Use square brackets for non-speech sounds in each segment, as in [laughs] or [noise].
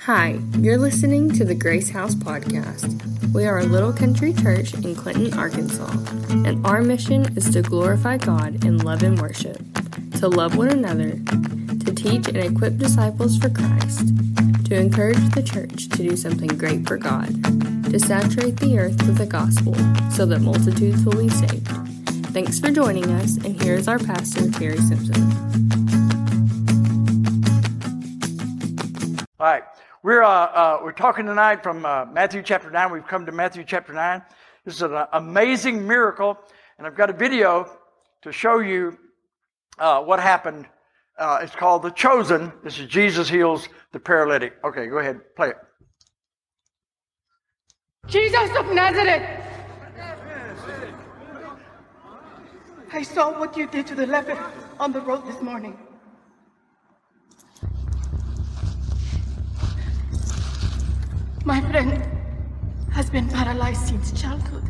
Hi, you're listening to the Grace House Podcast. We are a little country church in Clinton, Arkansas, and our mission is to glorify God in love and worship, to love one another, to teach and equip disciples for Christ, to encourage the church to do something great for God, to saturate the earth with the gospel so that multitudes will be saved. Thanks for joining us, and here is our pastor, Terry Simpson. All right. We're, uh, uh, we're talking tonight from uh, Matthew chapter 9. We've come to Matthew chapter 9. This is an amazing miracle, and I've got a video to show you uh, what happened. Uh, it's called The Chosen. This is Jesus heals the paralytic. Okay, go ahead, play it. Jesus of Nazareth! I saw what you did to the leper on the road this morning. My friend has been paralyzed since childhood.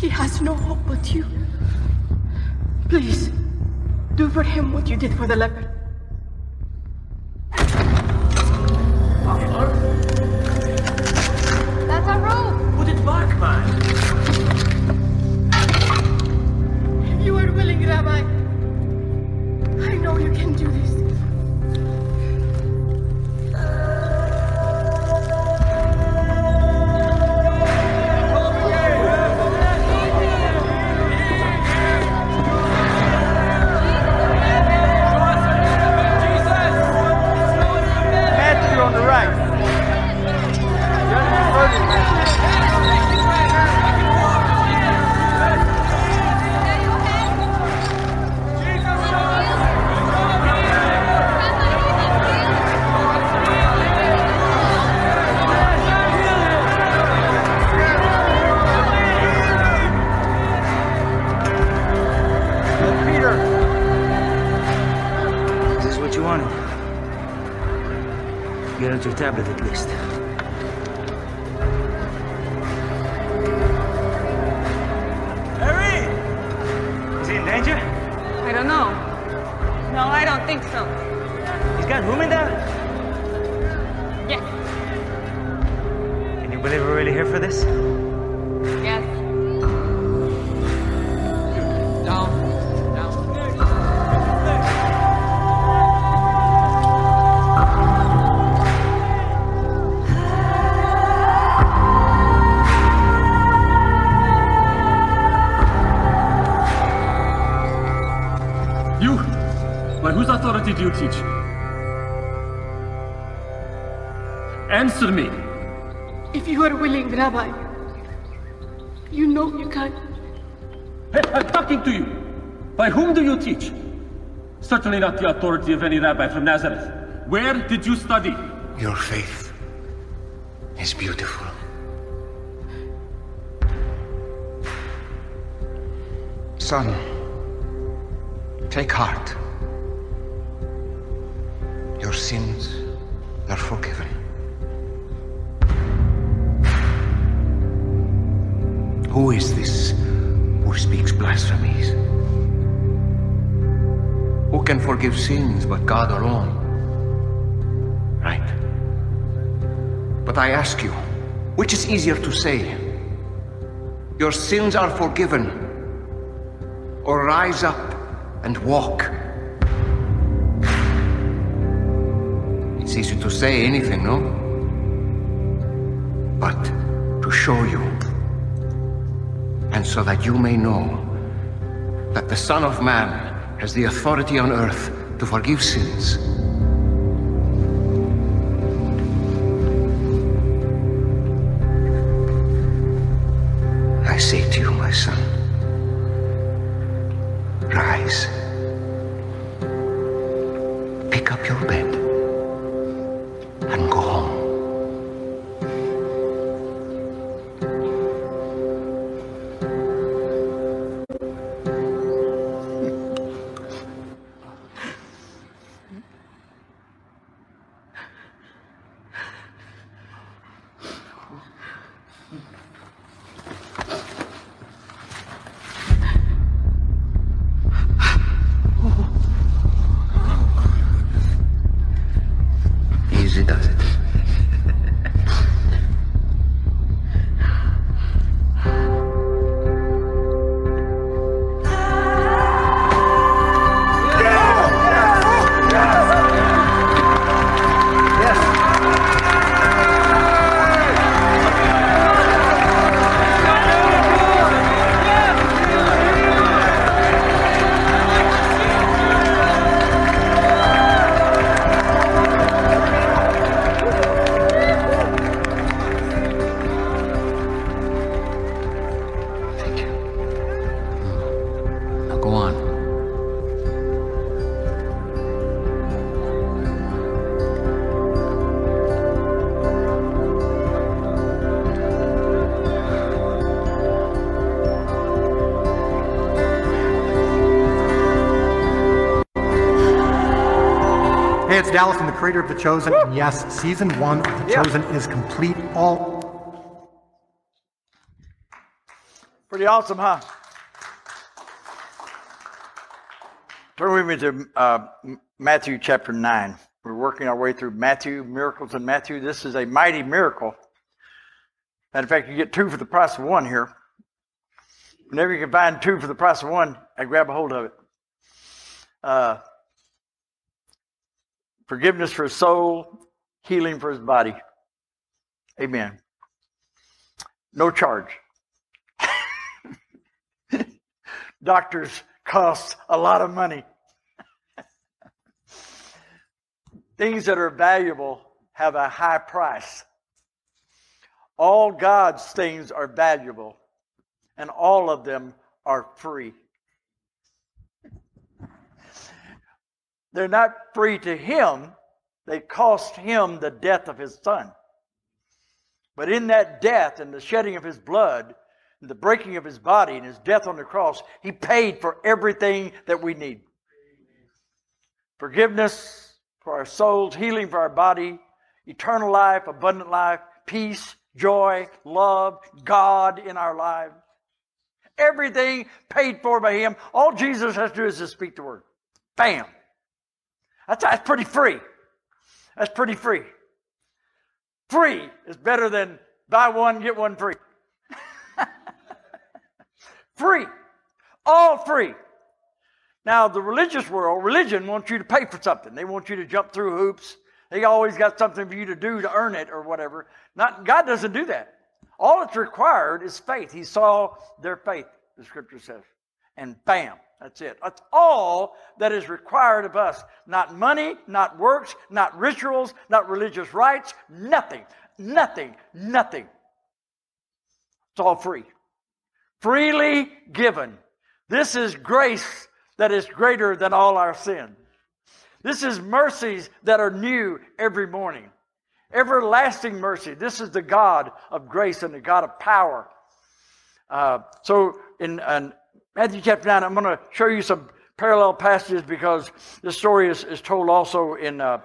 He has no hope but you. Please, do for him what you did for the leper. Believe we're really here for this? Certainly not the authority of any rabbi from Nazareth. Where did you study? Your faith is beautiful. Son, take heart. Your sins are forgiven. Who is this who speaks blasphemies? Can forgive sins but God alone? Right. But I ask you, which is easier to say? Your sins are forgiven, or rise up and walk? It's easy to say anything, no? But to show you, and so that you may know that the Son of Man has the authority on earth to forgive sins. Creator of The Chosen. And yes, season one of The Yeah. Chosen is complete. All Pretty awesome, huh? Turn with me to uh, Matthew chapter 9. We're working our way through Matthew, miracles in Matthew. This is a mighty miracle. Matter of fact, you get two for the price of one here. Whenever you can find two for the price of one, I grab a hold of it. Uh, forgiveness for his soul, healing for his body. Amen. No charge. [laughs] Doctors cost a lot of money. [laughs] Things that are valuable have a high price. All God's things are valuable, and all of them are free. They're not free to Him, they cost Him the death of His Son. But in that death and the shedding of His blood, and the breaking of his body and his death on the cross, he paid for everything that we need. Forgiveness for our souls, healing for our body, eternal life, abundant life, peace, joy, love, God in our lives. Everything paid for by him. All Jesus has to do is just speak the word. Bam. That's, that's pretty free. That's pretty free. Free is better than buy one, get one free. [laughs] Free. All free. Now, the religious world, religion wants you to pay for something. They want you to jump through hoops. They always got something for you to do to earn it or whatever. Not, God doesn't do that. All that's required is faith. He saw their faith, the scripture says. And bam, that's it. That's all that is required of us. Not money, not works, not rituals, not religious rites, nothing, nothing, nothing. It's all free freely given. This is grace that is greater than all our sin. This is mercies that are new every morning. Everlasting mercy. This is the God of grace and the God of power. Uh, so in, in Matthew chapter 9, I'm going to show you some parallel passages because this story is, is told also in uh,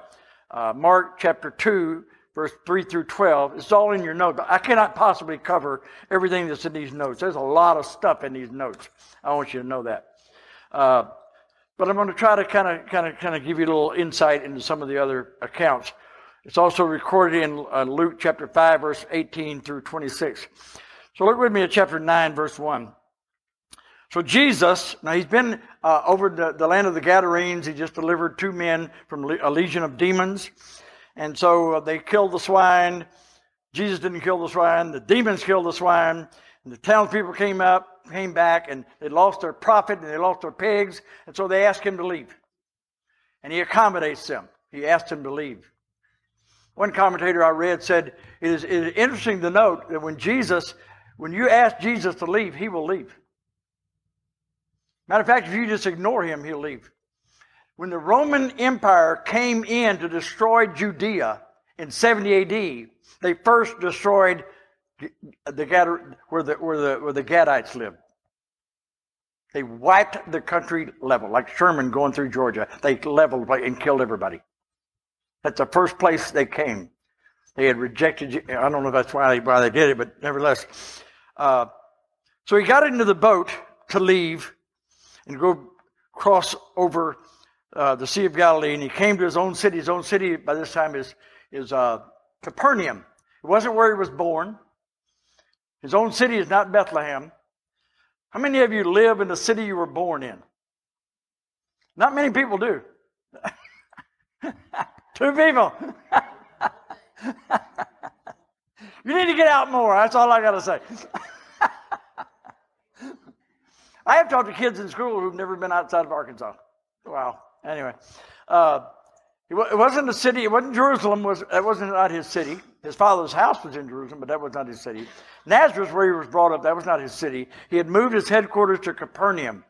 uh, Mark chapter 2, verse 3 through 12. It's all in your notes. I cannot possibly cover everything that's in these notes. There's a lot of stuff in these notes. I want you to know that. Uh, but I'm going to try to kind of, kind of, kind of give you a little insight into some of the other accounts. It's also recorded in uh, Luke chapter 5, verse 18 through 26. So look with me at chapter 9, verse 1. So Jesus, now he's been uh, over the, the land of the Gadarenes. He just delivered two men from a legion of demons. And so uh, they killed the swine. Jesus didn't kill the swine. The demons killed the swine. And the townspeople came up, came back, and they lost their profit and they lost their pigs. And so they asked him to leave. And he accommodates them. He asked them to leave. One commentator I read said, it is, it is interesting to note that when Jesus, when you ask Jesus to leave, he will leave. Matter of fact, if you just ignore him, he'll leave. When the Roman Empire came in to destroy Judea in 70 AD, they first destroyed the where the where the where the Gadites lived. They wiped the country level, like Sherman going through Georgia. They leveled and killed everybody. That's the first place they came. They had rejected. I don't know if that's why they, why they did it, but nevertheless. Uh, so he got into the boat to leave and go cross over uh, the Sea of Galilee, and he came to his own city. His own city by this time is is uh, Capernaum. It wasn't where he was born. His own city is not Bethlehem. How many of you live in the city you were born in? Not many people do. [laughs] Two people. [laughs] you need to get out more. That's all I got to say. [laughs] I have talked to kids in school who've never been outside of Arkansas. Wow. Anyway, uh, it, wasn't a city. It wasn't Jerusalem. Was that wasn't not his city. His father's house was in Jerusalem, but that was not his city. Nazareth, where he was brought up, that was not his city. He had moved his headquarters to Capernaum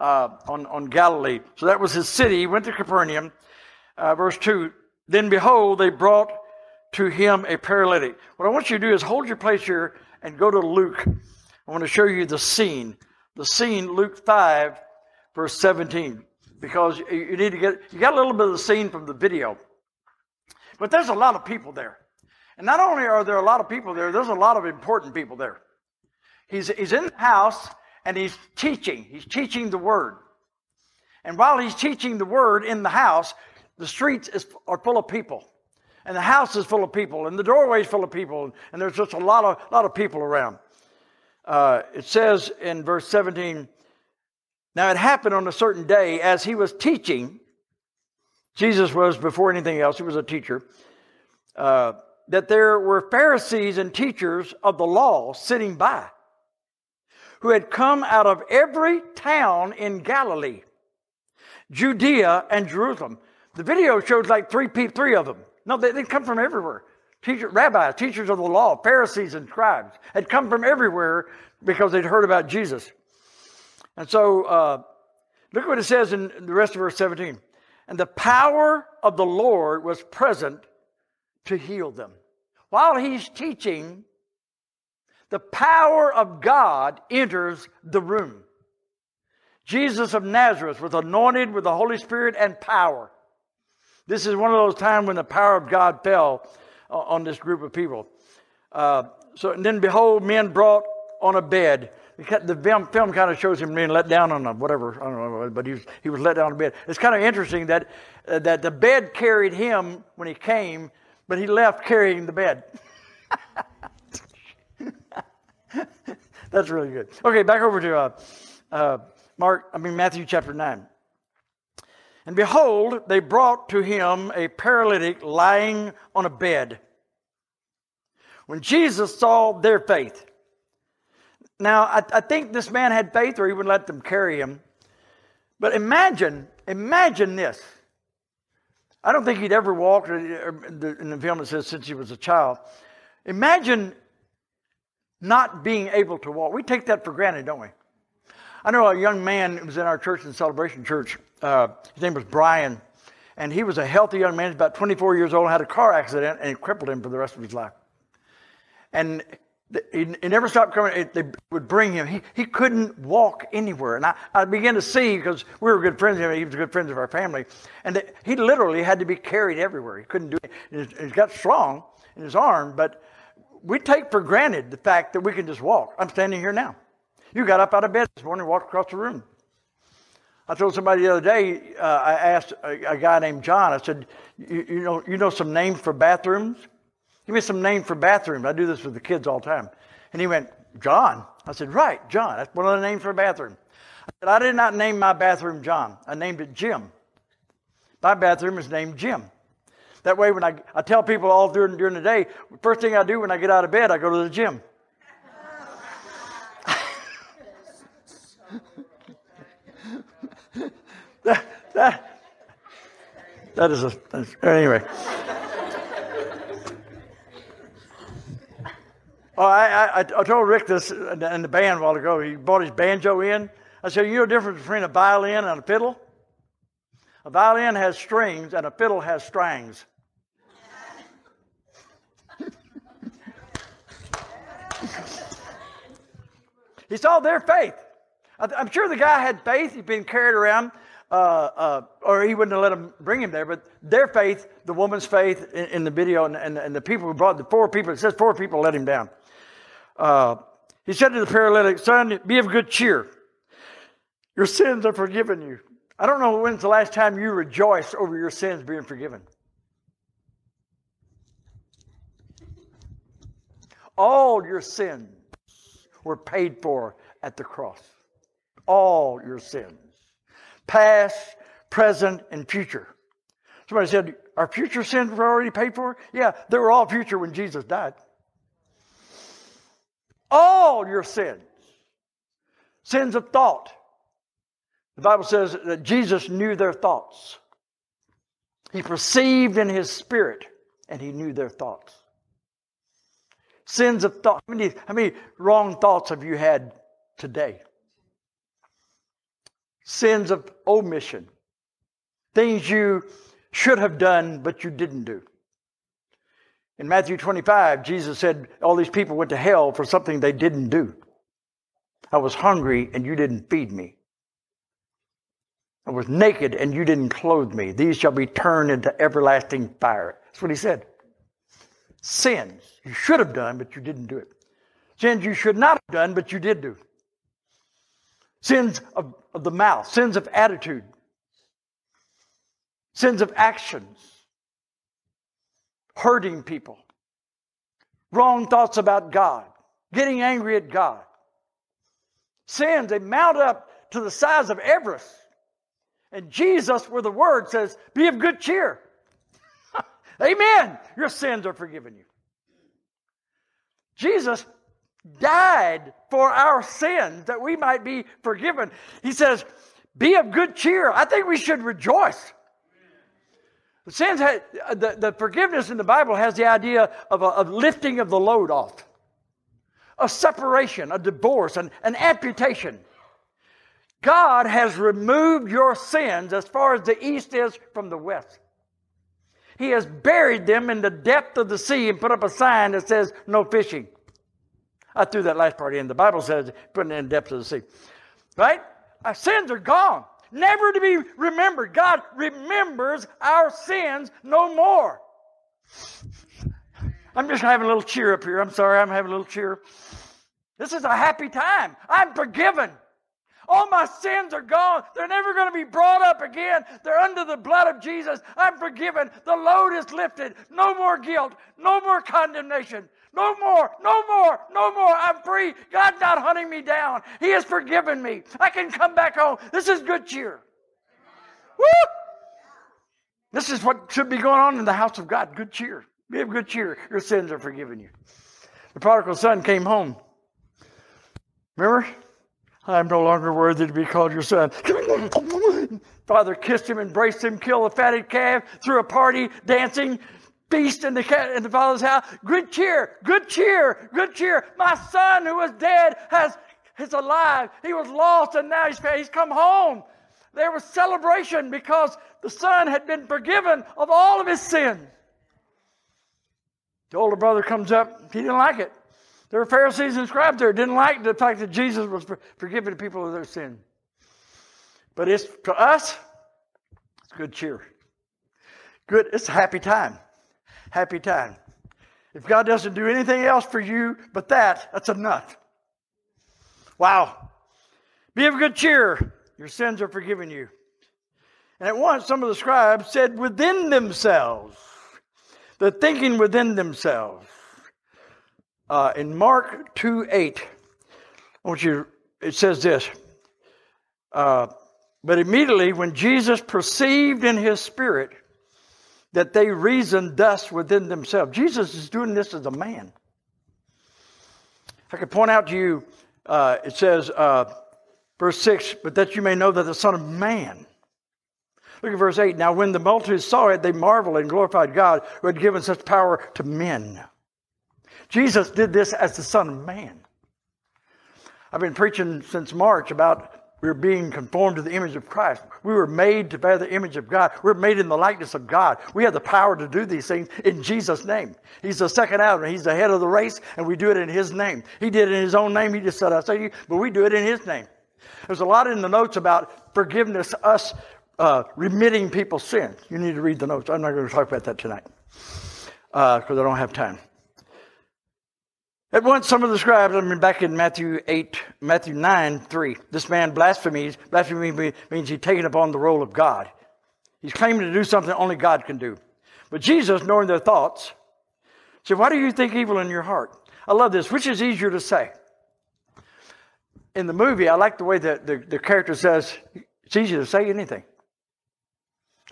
uh, on on Galilee, so that was his city. He went to Capernaum. Uh, verse two. Then behold, they brought to him a paralytic. What I want you to do is hold your place here and go to Luke. I want to show you the scene. The scene, Luke 5, verse 17 because you need to get, you got a little bit of the scene from the video. But there's a lot of people there. And not only are there a lot of people there, there's a lot of important people there. He's, he's in the house and he's teaching. He's teaching the word. And while he's teaching the word in the house, the streets is, are full of people. And the house is full of people. And the doorway is full of people. And there's just a lot of, lot of people around. Uh, it says in verse 17, now, it happened on a certain day as he was teaching. Jesus was, before anything else, he was a teacher. Uh, that there were Pharisees and teachers of the law sitting by who had come out of every town in Galilee, Judea, and Jerusalem. The video shows like three, three of them. No, they, they come from everywhere. Teacher, rabbis, teachers of the law, Pharisees, and scribes had come from everywhere because they'd heard about Jesus. And so, uh, look what it says in the rest of verse 17. And the power of the Lord was present to heal them. While he's teaching, the power of God enters the room. Jesus of Nazareth was anointed with the Holy Spirit and power. This is one of those times when the power of God fell on this group of people. Uh, so, and then behold, men brought on a bed the film, film kind of shows him being let down on a whatever, I don't know, but he was, he was let down on a bed. It's kind of interesting that, uh, that the bed carried him when he came, but he left carrying the bed. [laughs] That's really good. Okay, back over to uh, uh, Mark, I mean Matthew chapter 9. And behold, they brought to him a paralytic lying on a bed. When Jesus saw their faith, now, I, I think this man had faith or he would let them carry him. But imagine, imagine this. I don't think he'd ever walked, in the film it says since he was a child. Imagine not being able to walk. We take that for granted, don't we? I know a young man who was in our church in Celebration Church. Uh, his name was Brian, and he was a healthy young man. He's about 24 years old, had a car accident, and it crippled him for the rest of his life. And he, never stopped coming. They would bring him. He, he couldn't walk anywhere. And I, I began to see, because we were good friends, he was good friends of our family, and he literally had to be carried everywhere. He couldn't do it. He got strong in his arm, but we take for granted the fact that we can just walk. I'm standing here now. You got up out of bed this morning and walked across the room. I told somebody the other day, uh, I asked a, a, guy named John, I said, you, you, know, you know some names for bathrooms? Give me some names for bathrooms. I do this with the kids all the time. And he went, John. I said, right, John. That's one of the names for a bathroom. I said, I did not name my bathroom John. I named it Jim. My bathroom is named Jim. That way, when I, I tell people all during, during the day, first thing I do when I get out of bed, I go to the gym. That, that, that is a, anyway. Oh, I, I, I told Rick this in the band a while ago. He brought his banjo in. I said, You know the difference between a violin and a fiddle? A violin has strings and a fiddle has strings. [laughs] he saw their faith. I'm sure the guy had faith. He'd been carried around, uh, uh, or he wouldn't have let him bring him there. But their faith, the woman's faith in, in the video, and, and, and, the people who brought the four people, it says four people let him down. Uh, he said to the paralytic, Son, be of good cheer. Your sins are forgiven you. I don't know when's the last time you rejoiced over your sins being forgiven. All your sins were paid for at the cross. All your sins. Past, present, and future. Somebody said, Our future sins were already paid for? Yeah, they were all future when Jesus died. All your sins. Sins of thought. The Bible says that Jesus knew their thoughts. He perceived in his spirit and he knew their thoughts. Sins of thought. How many, how many wrong thoughts have you had today? Sins of omission. Things you should have done, but you didn't do. In Matthew 25, Jesus said, All these people went to hell for something they didn't do. I was hungry and you didn't feed me. I was naked and you didn't clothe me. These shall be turned into everlasting fire. That's what he said. Sins you should have done, but you didn't do it. Sins you should not have done, but you did do. Sins of, of the mouth, sins of attitude, sins of actions, hurting people, wrong thoughts about God, getting angry at God. Sins, they mount up to the size of Everest. And Jesus, where the word says, be of good cheer. [laughs] Amen. Your sins are forgiven you. Jesus died for our sins that we might be forgiven. He says, be of good cheer. I think we should rejoice. The sins, had, the, the forgiveness in the Bible has the idea of a of lifting of the load off, a separation, a divorce, an, an amputation. God has removed your sins as far as the east is from the west. He has buried them in the depth of the sea and put up a sign that says no fishing. I threw that last part in. The Bible says put it in the depth of the sea. Right? Our sins are gone. Never to be remembered. God remembers our sins no more. I'm just having a little cheer up here. I'm sorry, I'm having a little cheer. This is a happy time. I'm forgiven. All my sins are gone. They're never going to be brought up again. They're under the blood of Jesus. I'm forgiven. The load is lifted. No more guilt. No more condemnation. No more, no more, no more. I'm free. God's not hunting me down. He has forgiven me. I can come back home. This is good cheer. Woo! This is what should be going on in the house of God. Good cheer. Be of good cheer. Your sins are forgiven you. The prodigal son came home. Remember? I'm no longer worthy to be called your son. Father kissed him, embraced him, killed a fatted calf, threw a party, dancing, feast in the, in the father's house. Good cheer, good cheer, good cheer. My son who was dead has is alive. He was lost and now he's, he's come home. There was celebration because the son had been forgiven of all of his sins. The older brother comes up. He didn't like it. There were Pharisees and scribes there didn't like the fact that Jesus was forgiving people of their sin. But it's to us, it's good cheer. Good, it's a happy time. Happy time. If God doesn't do anything else for you but that, that's enough. Wow. Be of good cheer. Your sins are forgiven you. And at once, some of the scribes said within themselves, the thinking within themselves, uh, in Mark 2 8, I want you, it says this. Uh, but immediately, when Jesus perceived in his spirit that they reasoned thus within themselves, Jesus is doing this as a man. I could point out to you, uh, it says, uh, verse 6, but that you may know that the Son of Man. Look at verse 8. Now, when the multitude saw it, they marveled and glorified God who had given such power to men. Jesus did this as the Son of Man. I've been preaching since March about we're being conformed to the image of Christ. We were made to bear the image of God. We're made in the likeness of God. We have the power to do these things in Jesus' name. He's the second Adam. He's the head of the race, and we do it in His name. He did it in His own name. He just said, I say you, but we do it in His name. There's a lot in the notes about forgiveness, us uh, remitting people's sins. You need to read the notes. I'm not going to talk about that tonight because uh, I don't have time. At once, some of the scribes, I mean, back in Matthew 8, Matthew 9, 3, this man blasphemies. Blasphemy means he's taken upon the role of God. He's claiming to do something only God can do. But Jesus, knowing their thoughts, said, Why do you think evil in your heart? I love this. Which is easier to say? In the movie, I like the way that the, the character says, it's easy to say anything.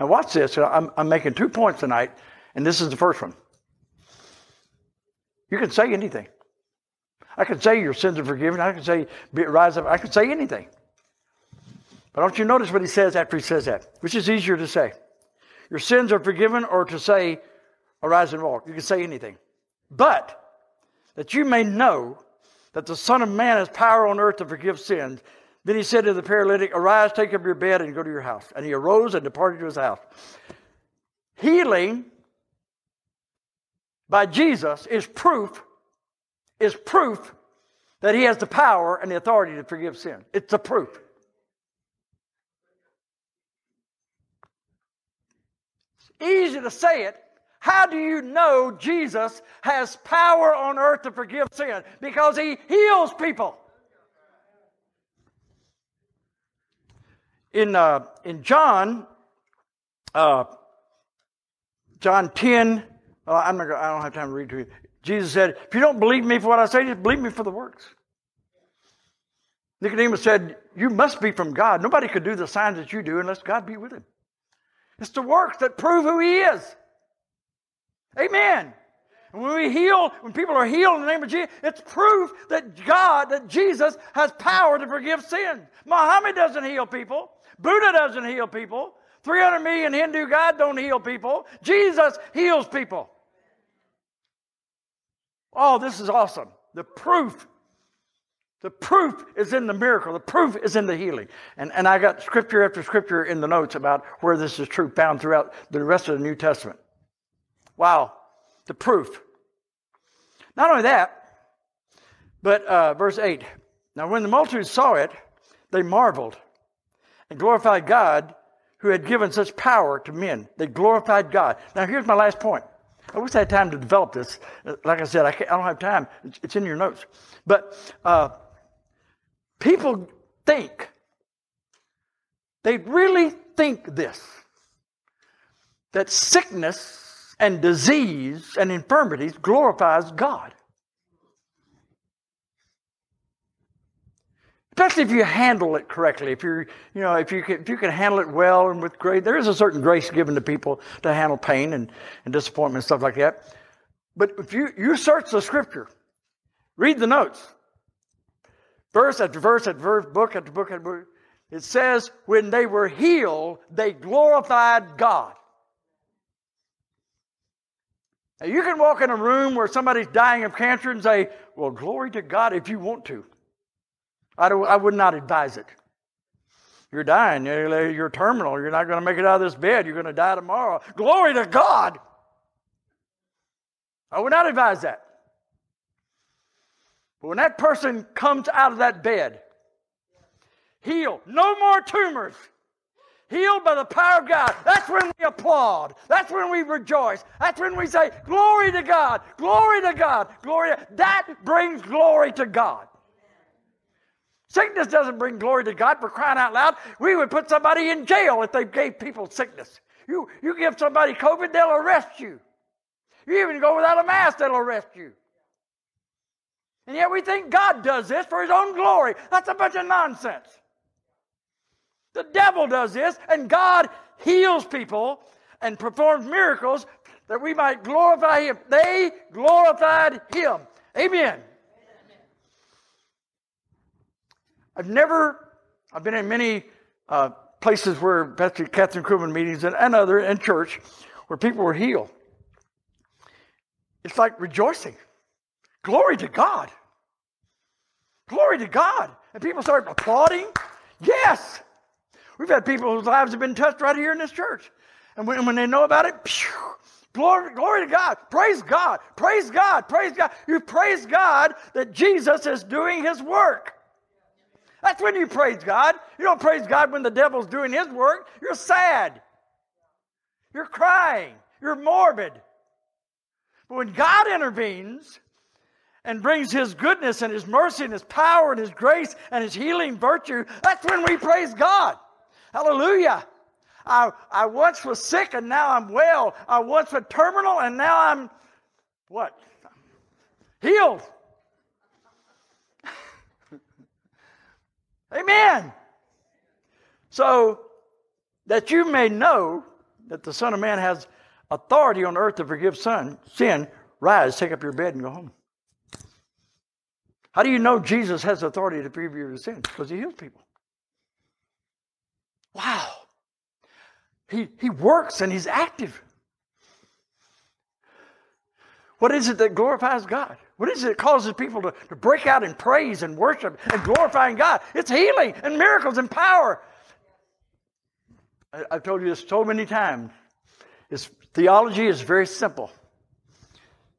Now, watch this. I'm, I'm making two points tonight, and this is the first one. You can say anything. I can say your sins are forgiven. I can say rise up. I can say anything. But don't you notice what he says after he says that? Which is easier to say? Your sins are forgiven or to say, arise and walk. You can say anything. But that you may know that the Son of Man has power on earth to forgive sins. Then he said to the paralytic, Arise, take up your bed, and go to your house. And he arose and departed to his house. Healing by Jesus is proof, is proof that he has the power and the authority to forgive sin. It's the proof. It's easy to say it. How do you know Jesus has power on earth to forgive sin? Because he heals people. In, uh, in John, uh, John 10, well, I'm not I don't have time to read to you. Jesus said, If you don't believe me for what I say, just believe me for the works. Nicodemus said, You must be from God. Nobody could do the signs that you do unless God be with him. It's the works that prove who he is. Amen. And when we heal, when people are healed in the name of Jesus, it's proof that God, that Jesus has power to forgive sin. Muhammad doesn't heal people. Buddha doesn't heal people. 300 million Hindu God don't heal people. Jesus heals people. Oh, this is awesome. The proof. The proof is in the miracle. The proof is in the healing. And, and I got scripture after scripture in the notes about where this is true, found throughout the rest of the New Testament. Wow. The proof. Not only that, but uh, verse 8. Now, when the multitude saw it, they marveled and glorified God who had given such power to men. They glorified God. Now, here's my last point. I wish I had time to develop this. Like I said, I, I don't have time. It's, it's, in your notes. But uh, people think, they really think this that sickness and disease and infirmities glorifies God. Especially if you handle it correctly. If you're, you know, if you can, if you can handle it well and with grace, there is a certain grace given to people to handle pain and, and disappointment and stuff like that. But if you, you search the scripture, read the notes, verse after verse after verse, book after book after book, it says, when they were healed, they glorified God. Now, you can walk in a room where somebody's dying of cancer and say, Well, glory to God if you want to. I, I would not advise it. You're dying. You're terminal. You're not going to make it out of this bed. You're going to die tomorrow. Glory to God. I would not advise that. But when that person comes out of that bed, healed, no more tumors, healed by the power of God, that's when we applaud. That's when we rejoice. That's when we say, Glory to God, glory to God, glory. To... That brings glory to God. Sickness doesn't bring glory to God for crying out loud. We would put somebody in jail if they gave people sickness. You, you give somebody COVID, they'll arrest you. You even go without a mask, they'll arrest you. And yet we think God does this for his own glory. That's a bunch of nonsense. The devil does this, and God heals people and performs miracles that we might glorify him. They glorified him. Amen. I've never, I've been in many uh, places where Pastor Kathryn Kuhlman meetings and, and other, in church, where people were healed. It's like rejoicing. Glory to God. Glory to God. And people start applauding. Yes. We've had people whose lives have been touched right here in this church. And when, when they know about it, phew, glory, glory to God. Praise God. Praise God. Praise God. You praise God that Jesus is doing his work. That's when you praise God. You don't praise God when the devil's doing his work. You're sad. You're crying. You're morbid. But when God intervenes and brings his goodness and his mercy and his power and his grace and his healing virtue, that's when we praise God. Hallelujah. I, I once was sick and now I'm well. I once was terminal and now I'm what? Healed. Amen. So that you may know that the Son of Man has authority on earth to forgive sin, sin, rise, take up your bed, and go home. How do you know Jesus has authority to forgive your sins? Because he heals people. Wow. He, he works and he's active. What is it that glorifies God? What is it that causes people to, to break out in praise and worship and glorifying God? It's healing and miracles and power. I, have told you this so many times. It's, theology is very simple.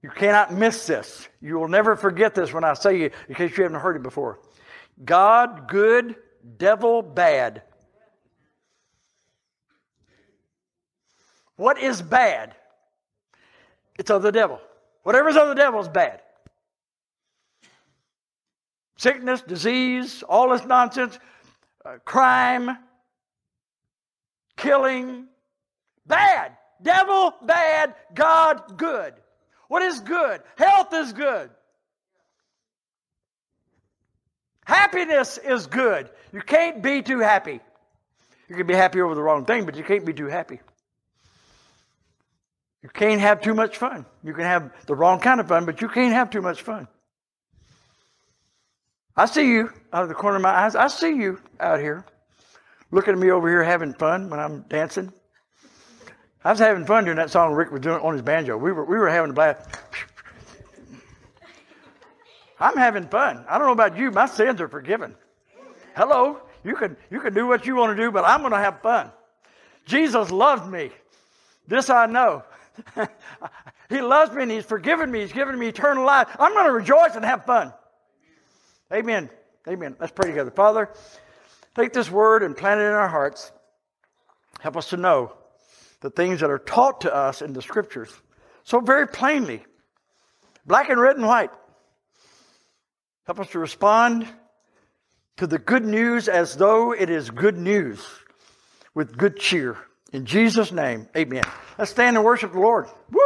You cannot miss this. You will never forget this when I say it, in case you haven't heard it before. God good, devil bad. What is bad? It's of the devil. Whatever's of the devil is bad. Sickness, disease, all this nonsense, uh, crime, killing, bad. Devil, bad. God, good. What is good? Health is good. Happiness is good. You can't be too happy. You can be happy over the wrong thing, but you can't be too happy. You can't have too much fun. You can have the wrong kind of fun, but you can't have too much fun. I see you out of the corner of my eyes. I see you out here looking at me over here having fun when I'm dancing. I was having fun during that song Rick was doing on his banjo. We were, we were having a blast. I'm having fun. I don't know about you, my sins are forgiven. Hello, you can, you can do what you want to do, but I'm going to have fun. Jesus loved me. This I know. [laughs] he loves me and He's forgiven me. He's given me eternal life. I'm going to rejoice and have fun. Amen. Amen. Let's pray together. Father, take this word and plant it in our hearts. Help us to know the things that are taught to us in the scriptures so very plainly, black and red and white. Help us to respond to the good news as though it is good news with good cheer. In Jesus' name, amen. Let's stand and worship the Lord. Woo!